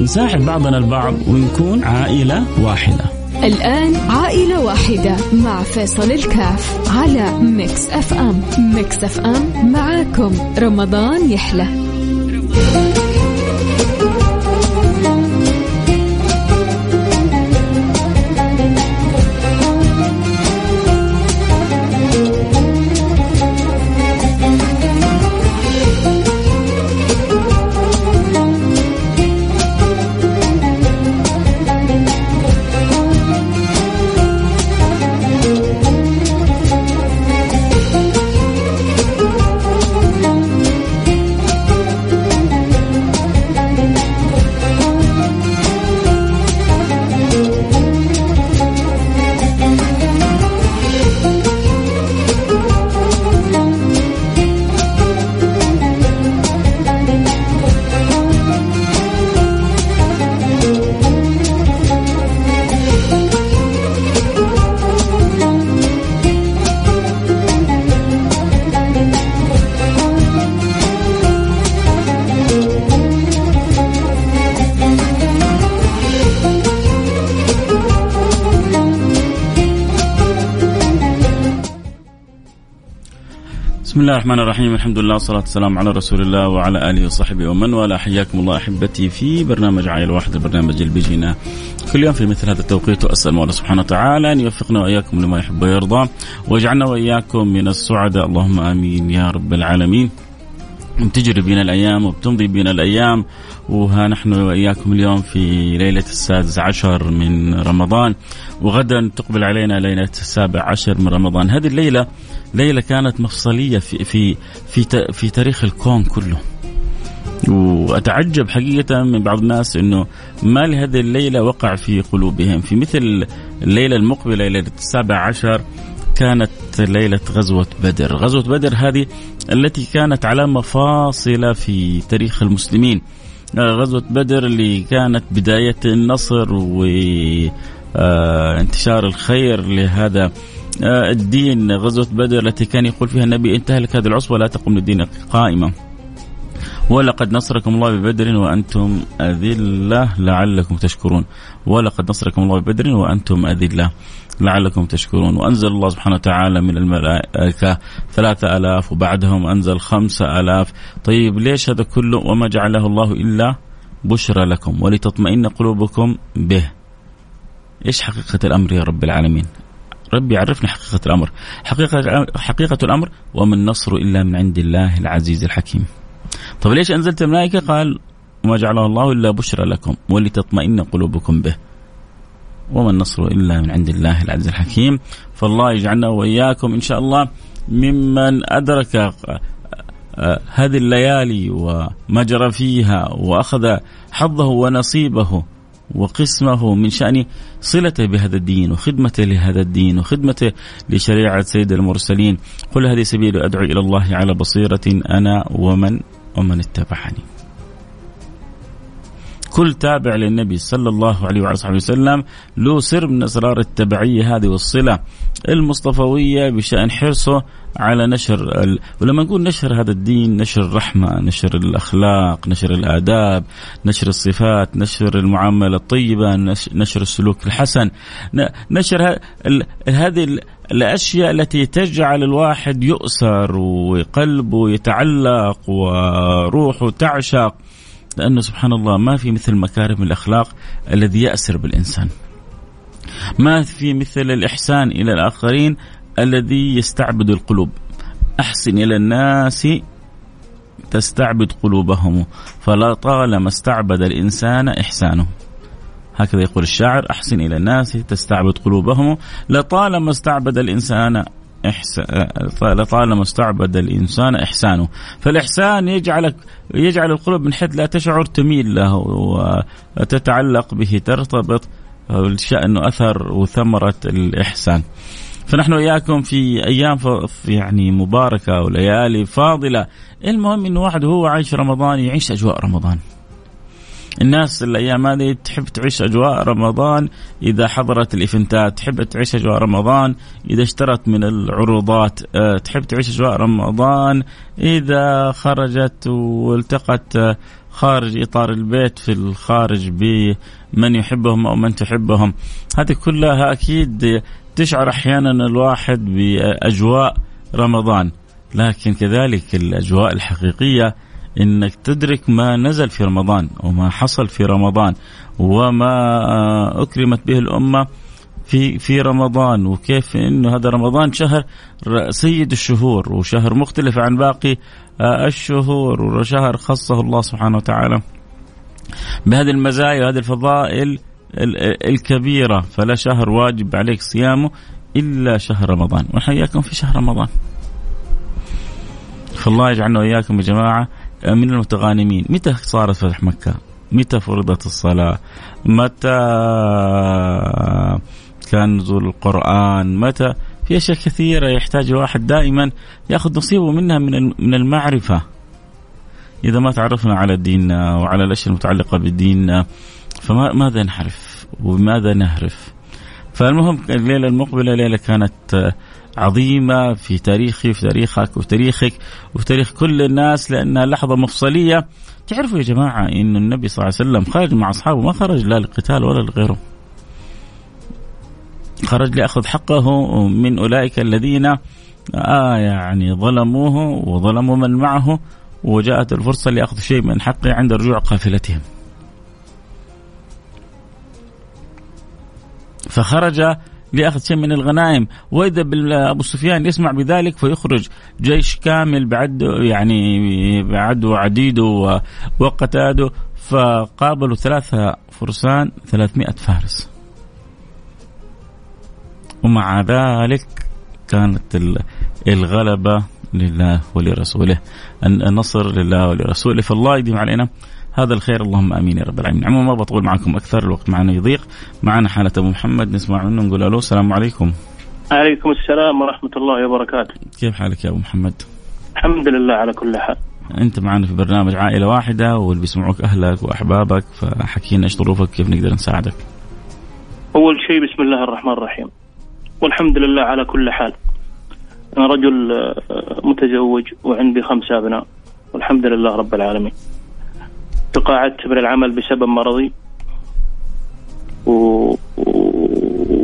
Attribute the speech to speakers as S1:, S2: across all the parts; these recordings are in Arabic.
S1: نساعد بعضنا البعض ونكون عائلة واحدة.
S2: الآن عائلة واحدة مع فيصل الكاف على Mix FM Mix FM معاكم. رمضان يحلى.
S1: الله الرحمن الرحيم الحمد لله والصلاة والسلام على رسول الله وعلى آله وصحبه ومن والاه حياكم الله أحبتي في برنامج عائل واحد البرنامج اللي بيجينا كل يوم في مثل هذا التوقيت وأسأل الله سبحانه وتعالى أن يوفقنا وإياكم لما يحب ويرضى ويجعلنا وإياكم من السعداء اللهم آمين يا رب العالمين تجري بنا الأيام وبتمضي بنا الأيام وها نحن وإياكم اليوم في ليلة السادس عشر من رمضان وغدا تقبل علينا ليلة السابع عشر من رمضان هذه الليلة ليلة كانت مفصلية في في في, في تاريخ الكون كله. وأتعجب حقيقة من بعض الناس إنه ما لهذه الليلة وقع في قلوبهم. في مثل الليلة المقبلة ليلة السابع عشر كانت ليلة غزوة بدر، غزوة بدر هذه التي كانت علامة فاصلة في تاريخ المسلمين. غزوة بدر اللي كانت بداية النصر وانتشار الخير لهذا الدين غزوة بدر التي كان يقول فيها النبي انتهى لك هذه العصبة لا تقوم للدين قائمة. ولقد نصركم الله ببدر وأنتم أذلة لعلكم تشكرون. ولقد نصركم الله ببدر وأنتم أذلة لعلكم تشكرون. وأنزل الله سبحانه وتعالى من الملائكة ثلاثة ألاف وبعدهم أنزل خمسة ألاف. طيب ليش هذا كله؟ وما جعله الله إلا بشرى لكم ولتطمئن قلوبكم به. إيش حقيقة الأمر يا رب العالمين؟ ربي يعرفنا حقيقة الأمر. حقيقة, حقيقة الأمر وما النصر إلا من عند الله العزيز الحكيم. طب ليش أنزلت الملائكة؟ قال وما جعله الله إلا بشرى لكم ولتطمئن قلوبكم به. وما النصر إلا من عند الله العزيز الحكيم. فالله يجعلنا وإياكم إن شاء الله ممن أدرك هذه الليالي وما جرى فيها وأخذ حظه ونصيبه. وقسمه من شأن صلته بهذا الدين وخدمته لهذا الدين وخدمته لشريعة سيد المرسلين. قل هذه سبيل أدعو إلى الله على بصيرة أنا ومن ومن اتبعني. كل تابع للنبي صلى الله عليه وعلى وسلم له سر من أسرار التبعية هذه والصلة المصطفوية بشأن حرصه على نشر ال... ولما نقول نشر هذا الدين نشر الرحمة، نشر الأخلاق، نشر الآداب، نشر الصفات، نشر المعاملة الطيبة، نشر السلوك الحسن، نشر ه... ال... هذه ال... الأشياء التي تجعل الواحد يؤسر وقلبه يتعلق وروحه تعشق. لأنه سبحان الله ما في مثل مكارم الأخلاق الذي يأسر بالإنسان. ما في مثل الإحسان إلى الآخرين الذي يستعبد القلوب. أحسن إلى الناس تستعبد قلوبهم فلا طالما استعبد الإنسان إحسانه. هكذا يقول الشاعر أحسن إلى الناس تستعبد قلوبهم لطالما استعبد الإنسان إحسان لطالما استعبد الإنسان إحسانه. فالإحسان يجعلك يجعل القلوب من حيث لا تشعر تميل له وتتعلق به ترتبط شأنه أثر وثمرة الإحسان. فنحن وإياكم في أيام يعني مباركة وليالي فاضلة. المهم أنه واحد وهو عايش رمضان يعيش أجواء رمضان. الناس الأيام هذه تحب تعيش أجواء رمضان إذا حضرت الايفنتات، تحب تعيش أجواء رمضان إذا اشترت من العروضات، أه، تحب تعيش أجواء رمضان إذا خرجت والتقت أه، خارج إطار البيت في الخارج بمن يحبهم أو من تحبهم، هذه كلها أكيد تشعر أحيانا الواحد بأجواء رمضان، لكن كذلك الأجواء الحقيقية إنك تدرك ما نزل في رمضان وما حصل في رمضان وما أكرمت به الأمة في في رمضان وكيف إنه هذا رمضان شهر سيد الشهور وشهر مختلف عن باقي الشهور وشهر خصه الله سبحانه وتعالى بهذه المزايا وهذه الفضائل الكبيرة. فلا شهر واجب عليك صيامه إلا شهر رمضان. ونحياكم في شهر رمضان. فالله يجعلنا وإياكم يا جماعة من المتغانمين. متى صارت فتح مكة؟ متى فرضت الصلاة؟ متى كان نزول القرآن؟ متى؟ في أشياء كثيرة يحتاج الواحد دائما يأخذ نصيبه منها من المعرفة. إذا ما تعرفنا على ديننا وعلى الأشياء المتعلقة بديننا فماذا نعرف؟ وماذا نهرف؟ فالمهم الليلة المقبلة ليلة كانت عظيمة في تاريخي في تاريخك وفي تاريخك وفي تاريخ كل الناس لأنها لحظة مفصلية تعرفوا يا جماعة إن النبي صلى الله عليه وسلم خرج مع أصحابه ما خرج لا للقتال ولا لغيره. خرج ليأخذ حقه من أولئك الذين آه يعني ظلموه وظلموا من معه وجاءت الفرصة لأخذ شيء من حقه عند رجوع قافلتهم فخرج لاخذ شيء من الغنائم. وإذا أبو سفيان يسمع بذلك فيخرج جيش كامل بعد يعني بعد وعديده وقتاده فقابلوا ثلاثة فرسان 300 فارس. ومع ذلك كانت الغلبة لله ولرسوله. النصر لله ولرسوله. فالله يديم علينا. هذا الخير اللهم آمين يا رب العالمين. عموما ما بطول معكم أكثر الوقت معنا يضيق. معنا حالة أبو محمد نسمع منه نقول ألو السلام عليكم.
S3: عليكم السلام ورحمة الله وبركاته.
S1: كيف حالك يا أبو محمد؟
S3: الحمد لله على كل حال.
S1: أنت معنا في برنامج عائلة واحدة واللي بيسمعوك أهلك وأحبابك فحكينا إيش ظروفك كيف نقدر نساعدك.
S3: أول شيء بسم الله الرحمن الرحيم. والحمد لله على كل حال. أنا رجل آه، متزوج وعندي خمسة أبناء. والحمد لله رب العالمين. تقاعدت من العمل بسبب مرضي و...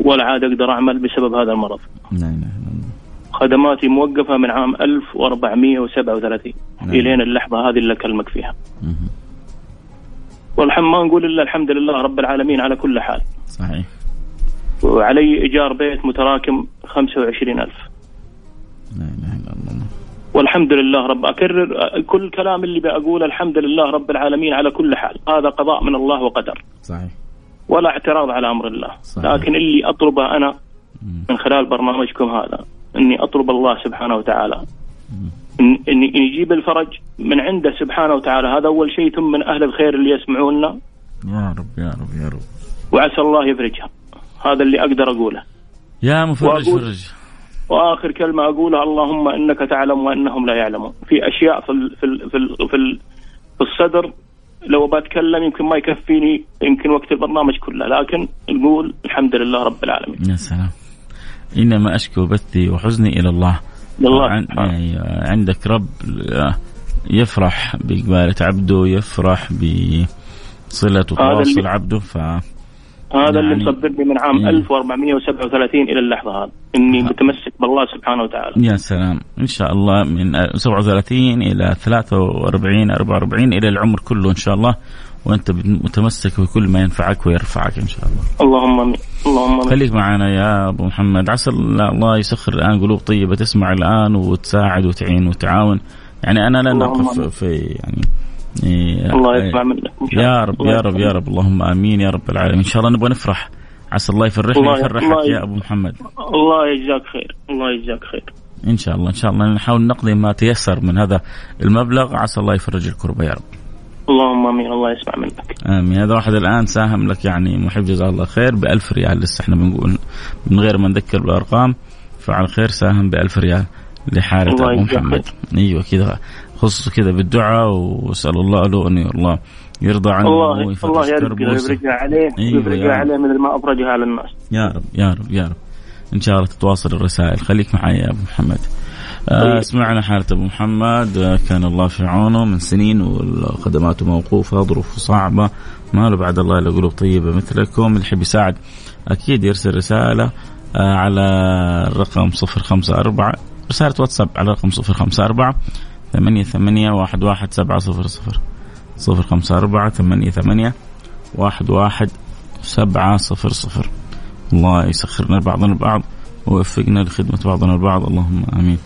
S3: ولا عاد أقدر أعمل بسبب هذا المرض. لا اله الا الله. خدماتي موقفة من عام 1437 نعم. الين اللحظة هذه اللي أكلمك فيها. والحمد ما نقول إلا الحمد لله رب العالمين على كل حال. صحيح. وعلي إيجار بيت متراكم 25000. لا اله. والحمد لله رب. أكرر كل كلام اللي بقوله الحمد لله رب العالمين على كل حال. هذا قضاء من الله وقدر. صحيح. ولا اعتراض على أمر الله. صحيح. لكن اللي أطلبه أنا من خلال برنامجكم هذا أني أطلب الله سبحانه وتعالى. إن يجيب الفرج من عنده سبحانه وتعالى. هذا أول شيء. ثم من أهل الخير اللي يسمعونا.
S1: يا رب يا رب يا رب.
S3: وعسى الله يفرجها. هذا اللي أقدر أقوله.
S1: يا مفرج فرج.
S3: وآخر كلمة أقولها اللهم إنك تعلم وأنهم لا يعلمون. في أشياء في في في, في, في الصدر لو بتكلم يمكن ما يكفيني يمكن وقت البرنامج كله. لكن نقول الحمد لله رب العالمين.
S1: يا سلام. إنما أشكو بثي وحزني إلى الله. الله. عن يعني عندك رب يفرح بإقبالة عبده يفرح بصلة وتواصل عبده ف
S3: هذا يعني اللي مصبرني من عام 1437 إلى اللحظة هذه. إني متمسك بالله سبحانه وتعالى.
S1: يا سلام. إن شاء الله من 37 إلى 43 44 إلى العمر كله إن شاء الله. وأنت متمسك بكل ما ينفعك ويرفعك إن شاء الله.
S3: اللهم آمين. اللهم آمين.
S1: خليك معنا يا أبو محمد. عسى الله يسخر الآن قلوب طيبة تسمع الآن وتساعد وتعين وتعاون. يعني أنا لن اقف في يعني
S3: إيه الله يسمع منك
S1: يا رب يا رب يا رب. اللهم آمين يا رب العالمين. إن شاء الله نبغى نفرح. عسى الله يفرحنا ويفرحك يا أبو محمد.
S3: الله يجزاك خير. الله يجزاك خير.
S1: إن شاء الله إن شاء الله نحاول نقضي ما تيسر من هذا المبلغ. عسى الله يفرج الكربه يا رب.
S3: اللهم آمين. الله يسمع منك.
S1: آمين. هذا واحد الآن ساهم لك يعني محب جزاه الله خير ب 1000 ريال. لسه إحنا بنقول من غير ما نذكر بالأرقام فعل خير ساهم ب 1000 ريال لحالة أبو محمد. أيوه كذا. خصصه كذا بالدعاء وأسأل الله له أن الله يرضى عنه
S3: الله الله يرزقه عليه أيوة عليه مثل ما افرجها على الناس.
S1: يا رب يا رب يا رب. إن شاء الله تتواصل الرسائل. خليك معي يا أبو محمد. آه سمعنا حالة أبو محمد. آه كان الله في عونه من سنين وخدماته موقوفة ظروفه صعبة. ما له بعد الله إلا قلوب طيبة مثلكم. اللي يحب يساعد أكيد يرسل رسالة آه على الرقم 054 رسالة واتساب على الرقم 054 ثمانية ثمانية واحد واحد سبعة صفر صفر. صفر خمسة أربعة ثمانية ثمانية واحد واحد سبعة صفر صفر. الله يسخرنا بعضنا البعض ووفقنا لخدمة بعضنا البعض. اللهم آمين.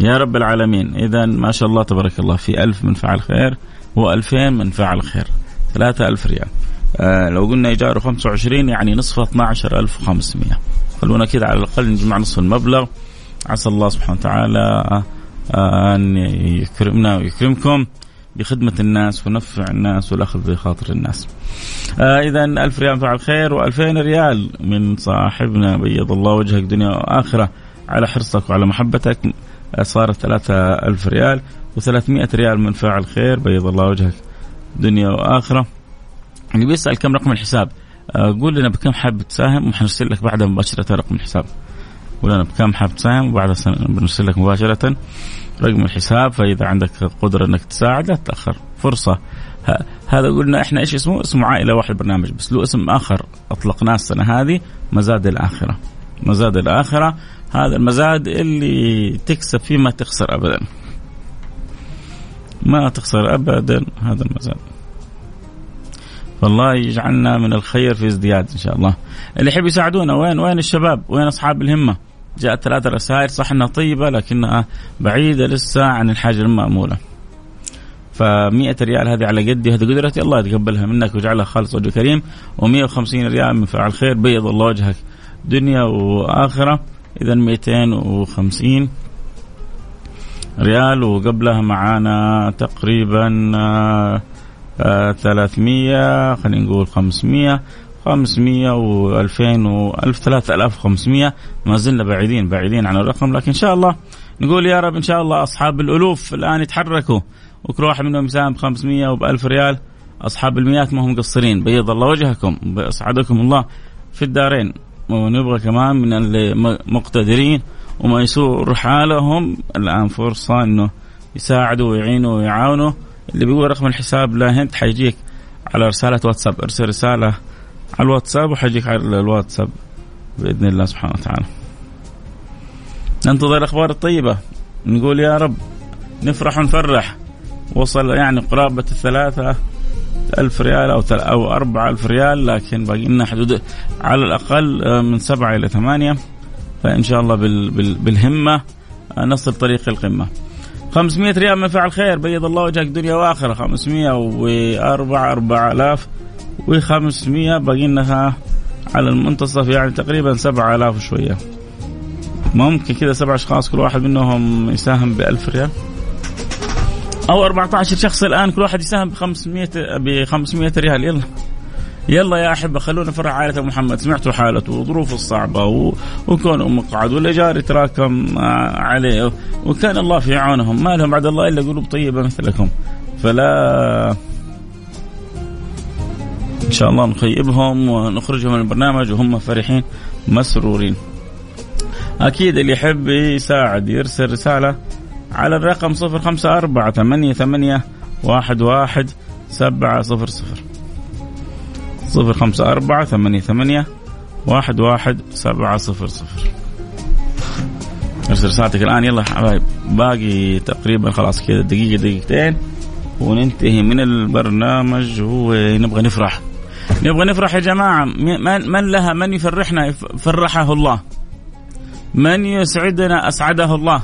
S1: يا رب العالمين إذا ما شاء الله تبارك الله في ألف من فعل خير وألفين من فعل خير. ثلاثة ألف ريال. آه لو قلنا إيجاره 25 يعني نصف 12500 خلونا كذا على الأقل نجمع نصف المبلغ. عسى الله سبحانه وتعالى آه أن يكرمنا ويكرمكم بخدمة الناس ونفع الناس والأخذ بخاطر الناس. آه إذا ألف ريال فعل خير وألفين ريال من صاحبنا بيض الله وجهك دنيا وآخرة على حرصك وعلى محبتك. صارت ثلاثة ألف ريال وثلاثمائة ريال من فاعل خير بيض الله وجهك دنيا وآخرة. اللي بيسأل كم رقم الحساب؟ آه، قول لنا بكم حاب تساهم وحنرسل لك بعدها مباشرة رقم الحساب. قول لنا بكم حاب تساهم وبعدها بنرسل لك مباشرة رقم الحساب فإذا عندك قدرة أنك تساعد لا تتأخر فرصة هذا قلنا إحنا إيش اسمه؟ اسمه عائلة واحد برنامج بس له اسم آخر أطلقناه السنة هذه مزاد الآخرة. مزاد الآخرة هذا المزاد اللي تكسب فيه ما تخسر ابدا. ما تخسر ابدا هذا المزاد. فالله يجعلنا من الخير في ازدياد إن شاء الله. اللي يحب يساعدونا وين وين الشباب؟ وين أصحاب الهمة؟ جاءت ثلاثة رسائل صح إنها طيبة لكنها بعيدة لسه عن الحاجة المأمولة. ف ريال هذه على قدي هذه قدرتي الله يتقبلها منك ويجعلها خالص وجه كريم و150 ريال من فعل خير بيض الله وجهك دنيا وآخرة اذا 250 ريال. وقبلها معانا تقريبا 300 آه، خلينا نقول 500 500 و2000 و1000 3500 ما زلنا بعيدين بعيدين عن الرقم لكن إن شاء الله نقول يا رب إن شاء الله أصحاب الألوف الآن يتحركوا. وكل واحد منهم يساهم ب 500 وب 1000 ريال. أصحاب المئات ما هم مقصرين بيض الله وجهكم اسعدكم الله في الدارين. ونبغى كمان من المقتدرين وميسور حالهم الآن فرصة إنه يساعدوا ويعينوا ويعاونوا. اللي بيقول رقم الحساب لا هنت حيجيك على رسالة واتساب. ارسل رسالة على الواتساب وحيجيك على الواتساب بإذن الله سبحانه وتعالى. ننتظر الأخبار الطيبة. نقول يا رب نفرح ونفرح. وصل يعني قرابة الثلاثة ألف ريال أو أو أربعة ألف ريال لكن باقي لنا حدود على الأقل آه، من سبعة إلى ثمانية. فإن شاء الله بال بال بالهمة آه، نصل طريق القمة. 500 ريال من فعل خير. بيض الله وجهك دنيا وآخرة. 504 4000 و500 باقي لنا على المنتصف يعني تقريبا 7000 وشوية. ممكن كذا سبع أشخاص كل واحد منهم يساهم ب 1000 ريال. أو 14 شخص الآن كل واحد يساهم ب 500 ب 500 ريال. يلا. يلا يا أحبة خلونا نفرح عائلة محمد. سمعتوا حالته وظروفه الصعبة و... وكونه مقعد والايجار يتراكم عليه. وكان الله في عونهم. ما لهم بعد الله إلا قلوب طيبة مثلكم. فلا إن شاء الله نخيبهم ونخرجهم من البرنامج وهم فرحين مسرورين. أكيد اللي يحب يساعد يرسل رسالة على الرقم صفر خمسة أربعة ثمانية ثمانية واحد واحد سبعة صفر صفر. صفر خمسة أربعة ثمانية ثمانية واحد واحد سبعة صفر صفر. ارسل رسالتك الآن يلا حبايب باقي تقريبا خلاص كذا دقيقة دقيقتين وننتهي من البرنامج ونبغى نفرح؟ نبغى نفرح يا جماعة. من, من لها؟ من يفرحنا؟ فرحه الله. من يسعدنا؟ أسعده الله.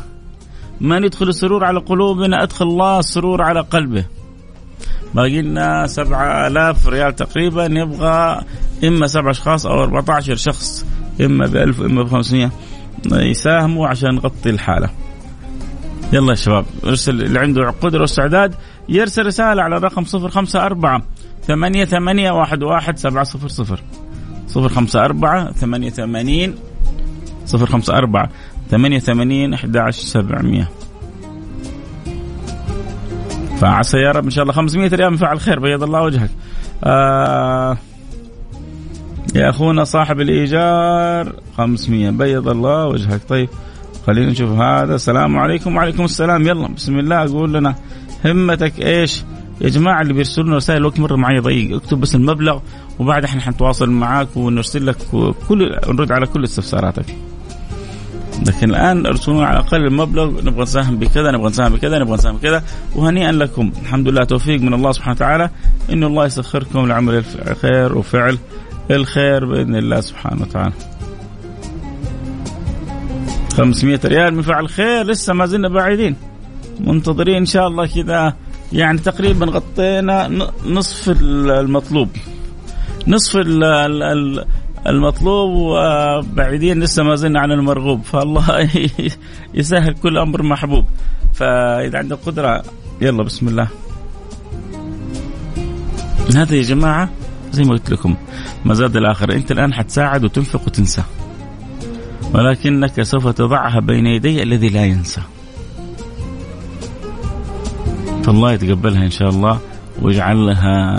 S1: من يدخل السرور على قلوبنا؟ أدخل الله السرور على قلبه. باقي لنا سبعة آلاف ريال تقريبا. يبغى إما سبع أشخاص أو 14 شخص. إما ب 1000 واما ب 500 يساهموا عشان نغطي الحالة. يلا يا شباب ارسل اللي عنده قدره واستعداد يرسل رسالة على الرقم 054 ثمانية ثمانية واحد واحد سبعة صفر صفر. صفر خمسة أربعة ثمانية ثمانين صفر خمسة أربعة ثمانية ثمانين أحد عشر سبعمية. فعسى يا رب إن شاء الله 500 ريال من فعل خير بيض الله وجهك. آه يا أخونا صاحب الإيجار 500 بيض الله وجهك. طيب خلينا نشوف هذا. السلام عليكم وعليكم السلام. يلا بسم الله قول لنا همتك إيش؟ يا جماعة اللي بيرسلوا لنا رسائل الوقت مرة معي ضيق. اكتب بس المبلغ وبعد إحنا حنتواصل معاك ونرسل لك كل نرد على كل استفساراتك. لكن الآن أرسلوا على الأقل المبلغ نبغى نساهم بكذا نبغى نساهم بكذا نبغى نساهم بكذا. وهنيئا لكم. الحمد لله توفيق من الله سبحانه وتعالى. انه الله يسخركم لعمل الخير وفعل الخير بإذن الله سبحانه وتعالى. 500 ريال من فعل خير. لسه ما زلنا بعيدين. منتظرين إن شاء الله كذا يعني تقريبا غطينا نصف المطلوب. نصف المطلوب وبعيدين لسه ما زلنا عن المرغوب. فالله يسهل كل أمر محبوب. فإذا عندك قدرة يلا بسم الله. هذا يا جماعة زي ما قلت لكم ما زاد الآخر. أنت الآن حتساعد وتنفق وتنسى. ولكنك سوف تضعها بين يدي الذي لا ينسى. فالله يتقبلها إن شاء الله ويجعلها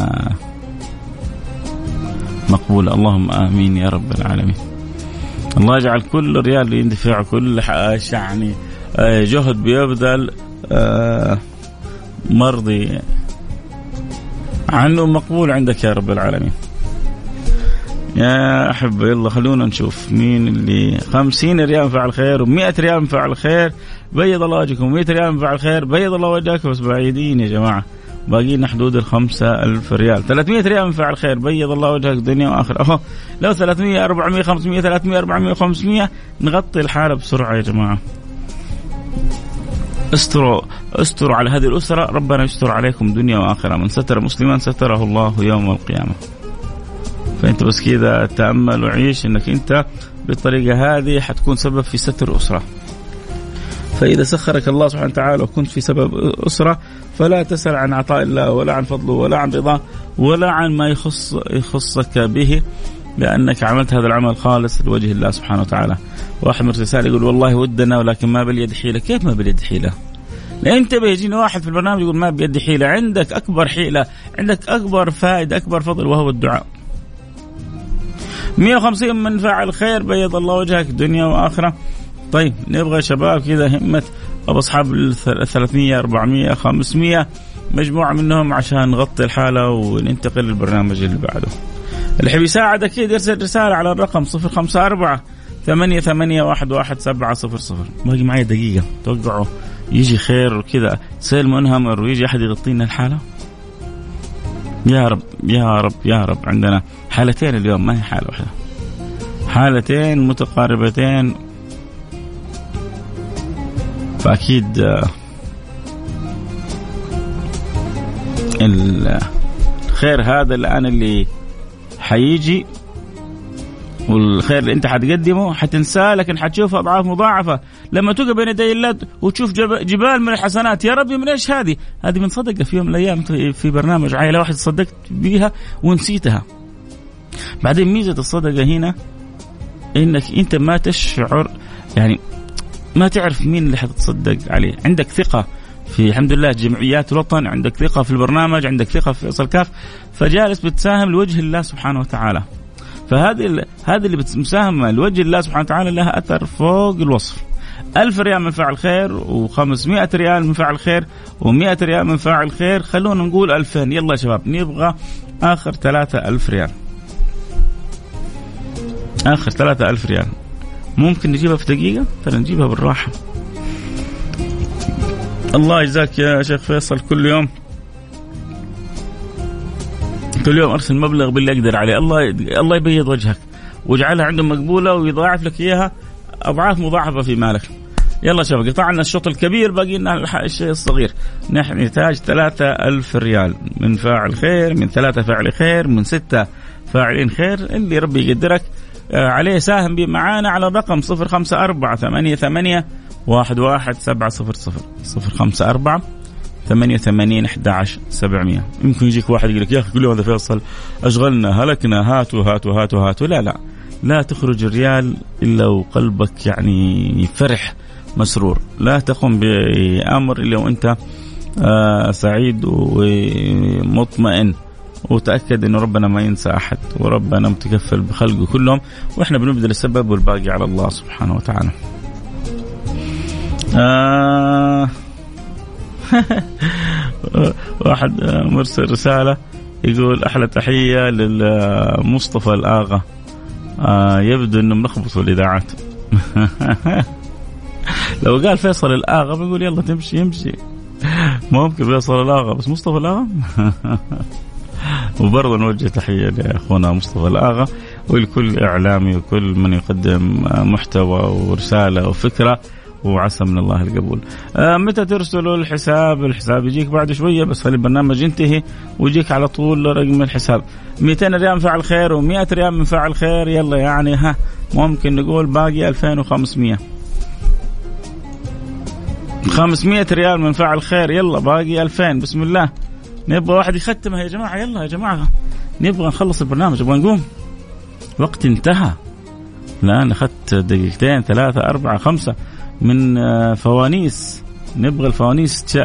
S1: مقبولة اللهم آمين يا رب العالمين. الله يجعل كل ريال يندفع كل يعني آه، جهد بيبذل آه، مرضي. عنه مقبول عندك يا رب العالمين. يا أحبة يلا خلونا نشوف مين اللي خمسين ريال فعل خير و100 ريال فعل خير. بيض الله وجهكم 100 ريال فعل خير بيض الله وجهك بس بعيدين يا جماعة. باقي لنا حدود ال 5000 ريال. 300 ريال من فعل خير بيض الله وجهك دنيا وآخرة. أهو لو 300 400 500 300 400 500 نغطي الحاله بسرعة يا جماعة. استروا استروا على هذه الأسرة. ربنا يستر عليكم دنيا وآخرة. من ستر مسلما ستره الله يوم القيامة. فإنت بس كذا تأمل وعيش إنك أنت بالطريقة هذه حتكون سبب في ستر أسرة. فإذا سخرك الله سبحانه وتعالى وكنت في سبب أسرة فلا تسأل عن عطاء الله ولا عن فضله ولا عن رضاه ولا عن ما يخص يخصك به لأنك عملت هذا العمل خالص لوجه الله سبحانه وتعالى. واحد من رسالة يقول والله ودنا ولكن ما باليد حيلة. كيف ما باليد حيلة؟ انتبه يجيني واحد في البرنامج يقول ما بيدي حيلة. عندك أكبر حيلة عندك أكبر فائدة أكبر فضل وهو الدعاء. 150 من فعل خير بيض الله وجهك دنيا وآخرة. طيب نبغى شباب كذا همة أبو أصحاب ال 300 400 500 مجموعة منهم عشان نغطي الحالة وننتقل للبرنامج اللي بعده. اللي يحب يساعد أكيد يرسل رسالة على الرقم 054 ثمانية ثمانية واحد واحد سبعة صفر صفر. باقي معي دقيقة. توقعوا يجي خير وكذا. سيل منهمر ويجي أحد يغطي لنا الحالة؟ يا رب يا رب يا رب. عندنا حالتين اليوم ما هي حالة واحدة. حالتين متقاربتين فأكيد آه، الخير هذا الآن اللي حيجي والخير اللي أنت حتقدمه حتنساه لكن حتشوف أضعاف مضاعفة لما تقف بين يدي الله وتشوف جبال من الحسنات يا ربي من إيش هذه؟ هذه من صدقة في يوم من الأيام في برنامج عائلة واحد صدقت بيها ونسيتها. بعدين ميزة الصدقة هنا إنك أنت ما تشعر يعني ما تعرف مين اللي حتتصدق عليه. عندك ثقة في الحمد لله جمعيات الوطن عندك ثقة في البرنامج عندك ثقة في فيصل كاف فجالس بتساهم لوجه الله سبحانه وتعالى. فهذه هذه اللي بتساهم لوجه الله سبحانه وتعالى لها أثر فوق الوصف. ألف ريال من فعل خير و500 ريال من فعل خير و100 ريال من فاعل خير. خلونا نقول 2000 يلا يا شباب نبغى آخر 3000 ريال. آخر 3000 ريال. ممكن نجيبها في دقيقة؟ ترى نجيبها بالراحة. الله يجزاك يا شيخ فيصل. كل يوم. كل يوم أرسل مبلغ باللي أقدر عليه. الله الله يبيض وجهك واجعلها عنده مقبولة ويضاعف لك إياها أضعاف مضاعفة في مالك. يلا شباب قطعنا الشوط الكبير باقي لنا الشيء الصغير. نحن نحتاج ثلاثة ألف ريال. من فاعل خير من ثلاثة فاعل خير من ستة فاعلين خير اللي ربي يقدرك. عليه ساهم معانا على الرقم صفر خمسة أربعة ثمانية ثمانية واحد واحد سبعة صفر صفر صفر خمسة أربعة ثمانية ثمانين أحد عشر سبعمية. يمكن يجيك واحد يقول لك يا أخي كل هذا فيصل؟ أشغلنا هلكنا هاتوا هاتوا هاتوا هاتوا. لا لا. لا تخرج الريال إلا وقلبك يعني فرح مسرور. لا تقم بأمر إلا وأنت آه سعيد ومطمئن. وتأكد أنه ربنا ما ينسى أحد وربنا متكفل بخلقه كلهم وإحنا بنبذل السبب والباقي على الله سبحانه وتعالى. آه واحد مرسل رسالة يقول أحلى تحية للمصطفى الآغا. آه يبدو أنه ملخبط في الإذاعات. لو قال فيصل الآغا بيقول يلا تمشي يمشي. ممكن فيصل الآغا بس مصطفى الآغا؟ وبرضه نوجه تحية لأخونا مصطفى الآغا ولكل إعلامي وكل من يقدم محتوى ورسالة وفكرة وعسى من الله القبول. آه متى ترسلوا الحساب؟ الحساب يجيك بعد شوية بس خلي البرنامج ينتهي ويجيك على طول رقم الحساب. 200 ريال من فاعل خير و100 ريال من فاعل خير. يلا يعني ها ممكن نقول باقي 2500 500 ريال من فاعل خير. يلا باقي 2000 بسم الله. نبغى واحد يختمها. يا جماعة يلا يا جماعة. نبغى نخلص البرنامج. نبغى نقوم. وقت انتهى. الآن أخذت دقيقتين ثلاثة أربعة خمسة من آه، فوانيس. نبغى الفوانيس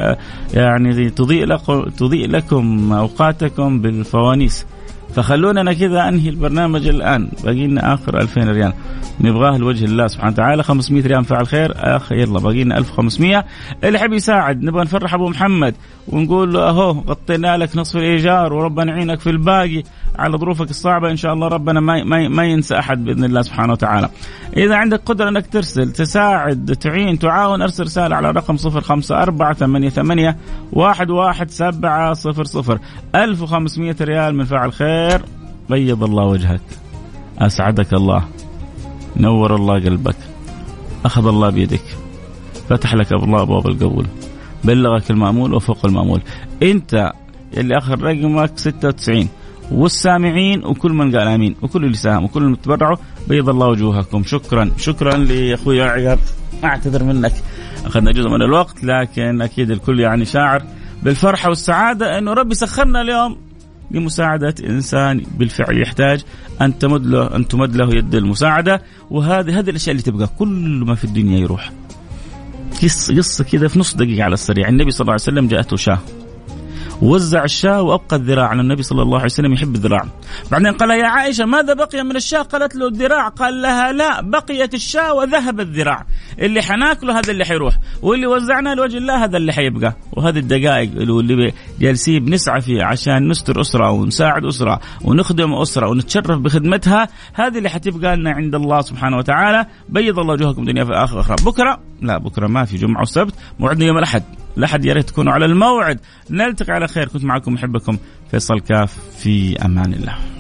S1: يعني تضيء لكم تضيء لكم أوقاتكم بالفوانيس. فخلونا كذا أنهي البرنامج الآن. باقي لنا آخر 2000 ريال. نبغاه لوجه الله سبحانه وتعالى. 500 ريال فعل خير. آخ يلا باقي لنا 1500 اللي يحب يساعد نبغى نفرح أبو محمد ونقول له أهو غطينا لك نصف الإيجار وربنا يعينك في الباقي على ظروفك الصعبة. إن شاء الله ربنا ما ما, ما ينسى أحد بإذن الله سبحانه وتعالى. إذا عندك قدرة إنك ترسل تساعد تعين تعاون أرسل رسالة على رقم 054 88 صفر 1500 ريال من فاعل خير. بيض الله وجهك. أسعدك الله. نور الله قلبك. أخذ الله بيدك. فتح لك الله أبواب القبول. بلغك المأمول وفوق المأمول. أنت اللي آخر رقمك 96 والسامعين وكل من قال آمين. وكل اللي ساهم وكل اللي تبرعوا. بيض الله وجوهكم. شكرا. شكرا لاخوي عقاب أعتذر منك. أخذنا جزء من الوقت لكن أكيد الكل يعني شاعر بالفرحة والسعادة إنه ربي سخرنا اليوم. لمساعدة إنسان بالفعل يحتاج أن تمد له أن تمد له يد المساعدة. وهذه هذه الأشياء اللي تبقى كل ما في الدنيا يروح. قصة قصة كذا في نص دقيقة على السريع. النبي صلى الله عليه وسلم جاءته شاة. وزع الشاة وأبقى الذراع. لأن النبي صلى الله عليه وسلم يحب الذراع. بعدين قال يا عائشة ماذا بقي من الشاة؟ قالت له الذراع. قال لها لا بقيت الشاة وذهب الذراع. اللي حناكله هذا اللي حيروح. واللي وزعناه لوجه الله هذا اللي حيبقى. وهذه الدقائق اللي جالسين بنسعى فيها عشان نستر أسرة ونساعد أسرة ونخدم أسرة ونتشرف بخدمتها. هذه اللي حتبقى لنا عند الله سبحانه وتعالى. بيض الله وجوهكم دنيا في آخر. أخرى بكرة؟ لا بكرة ما في جمعة وسبت. موعدنا يوم الأحد. الأحد يا ريت تكونوا على الموعد. نلتقي على خير. كنت معكم محبكم فيصل كاف. في أمان الله.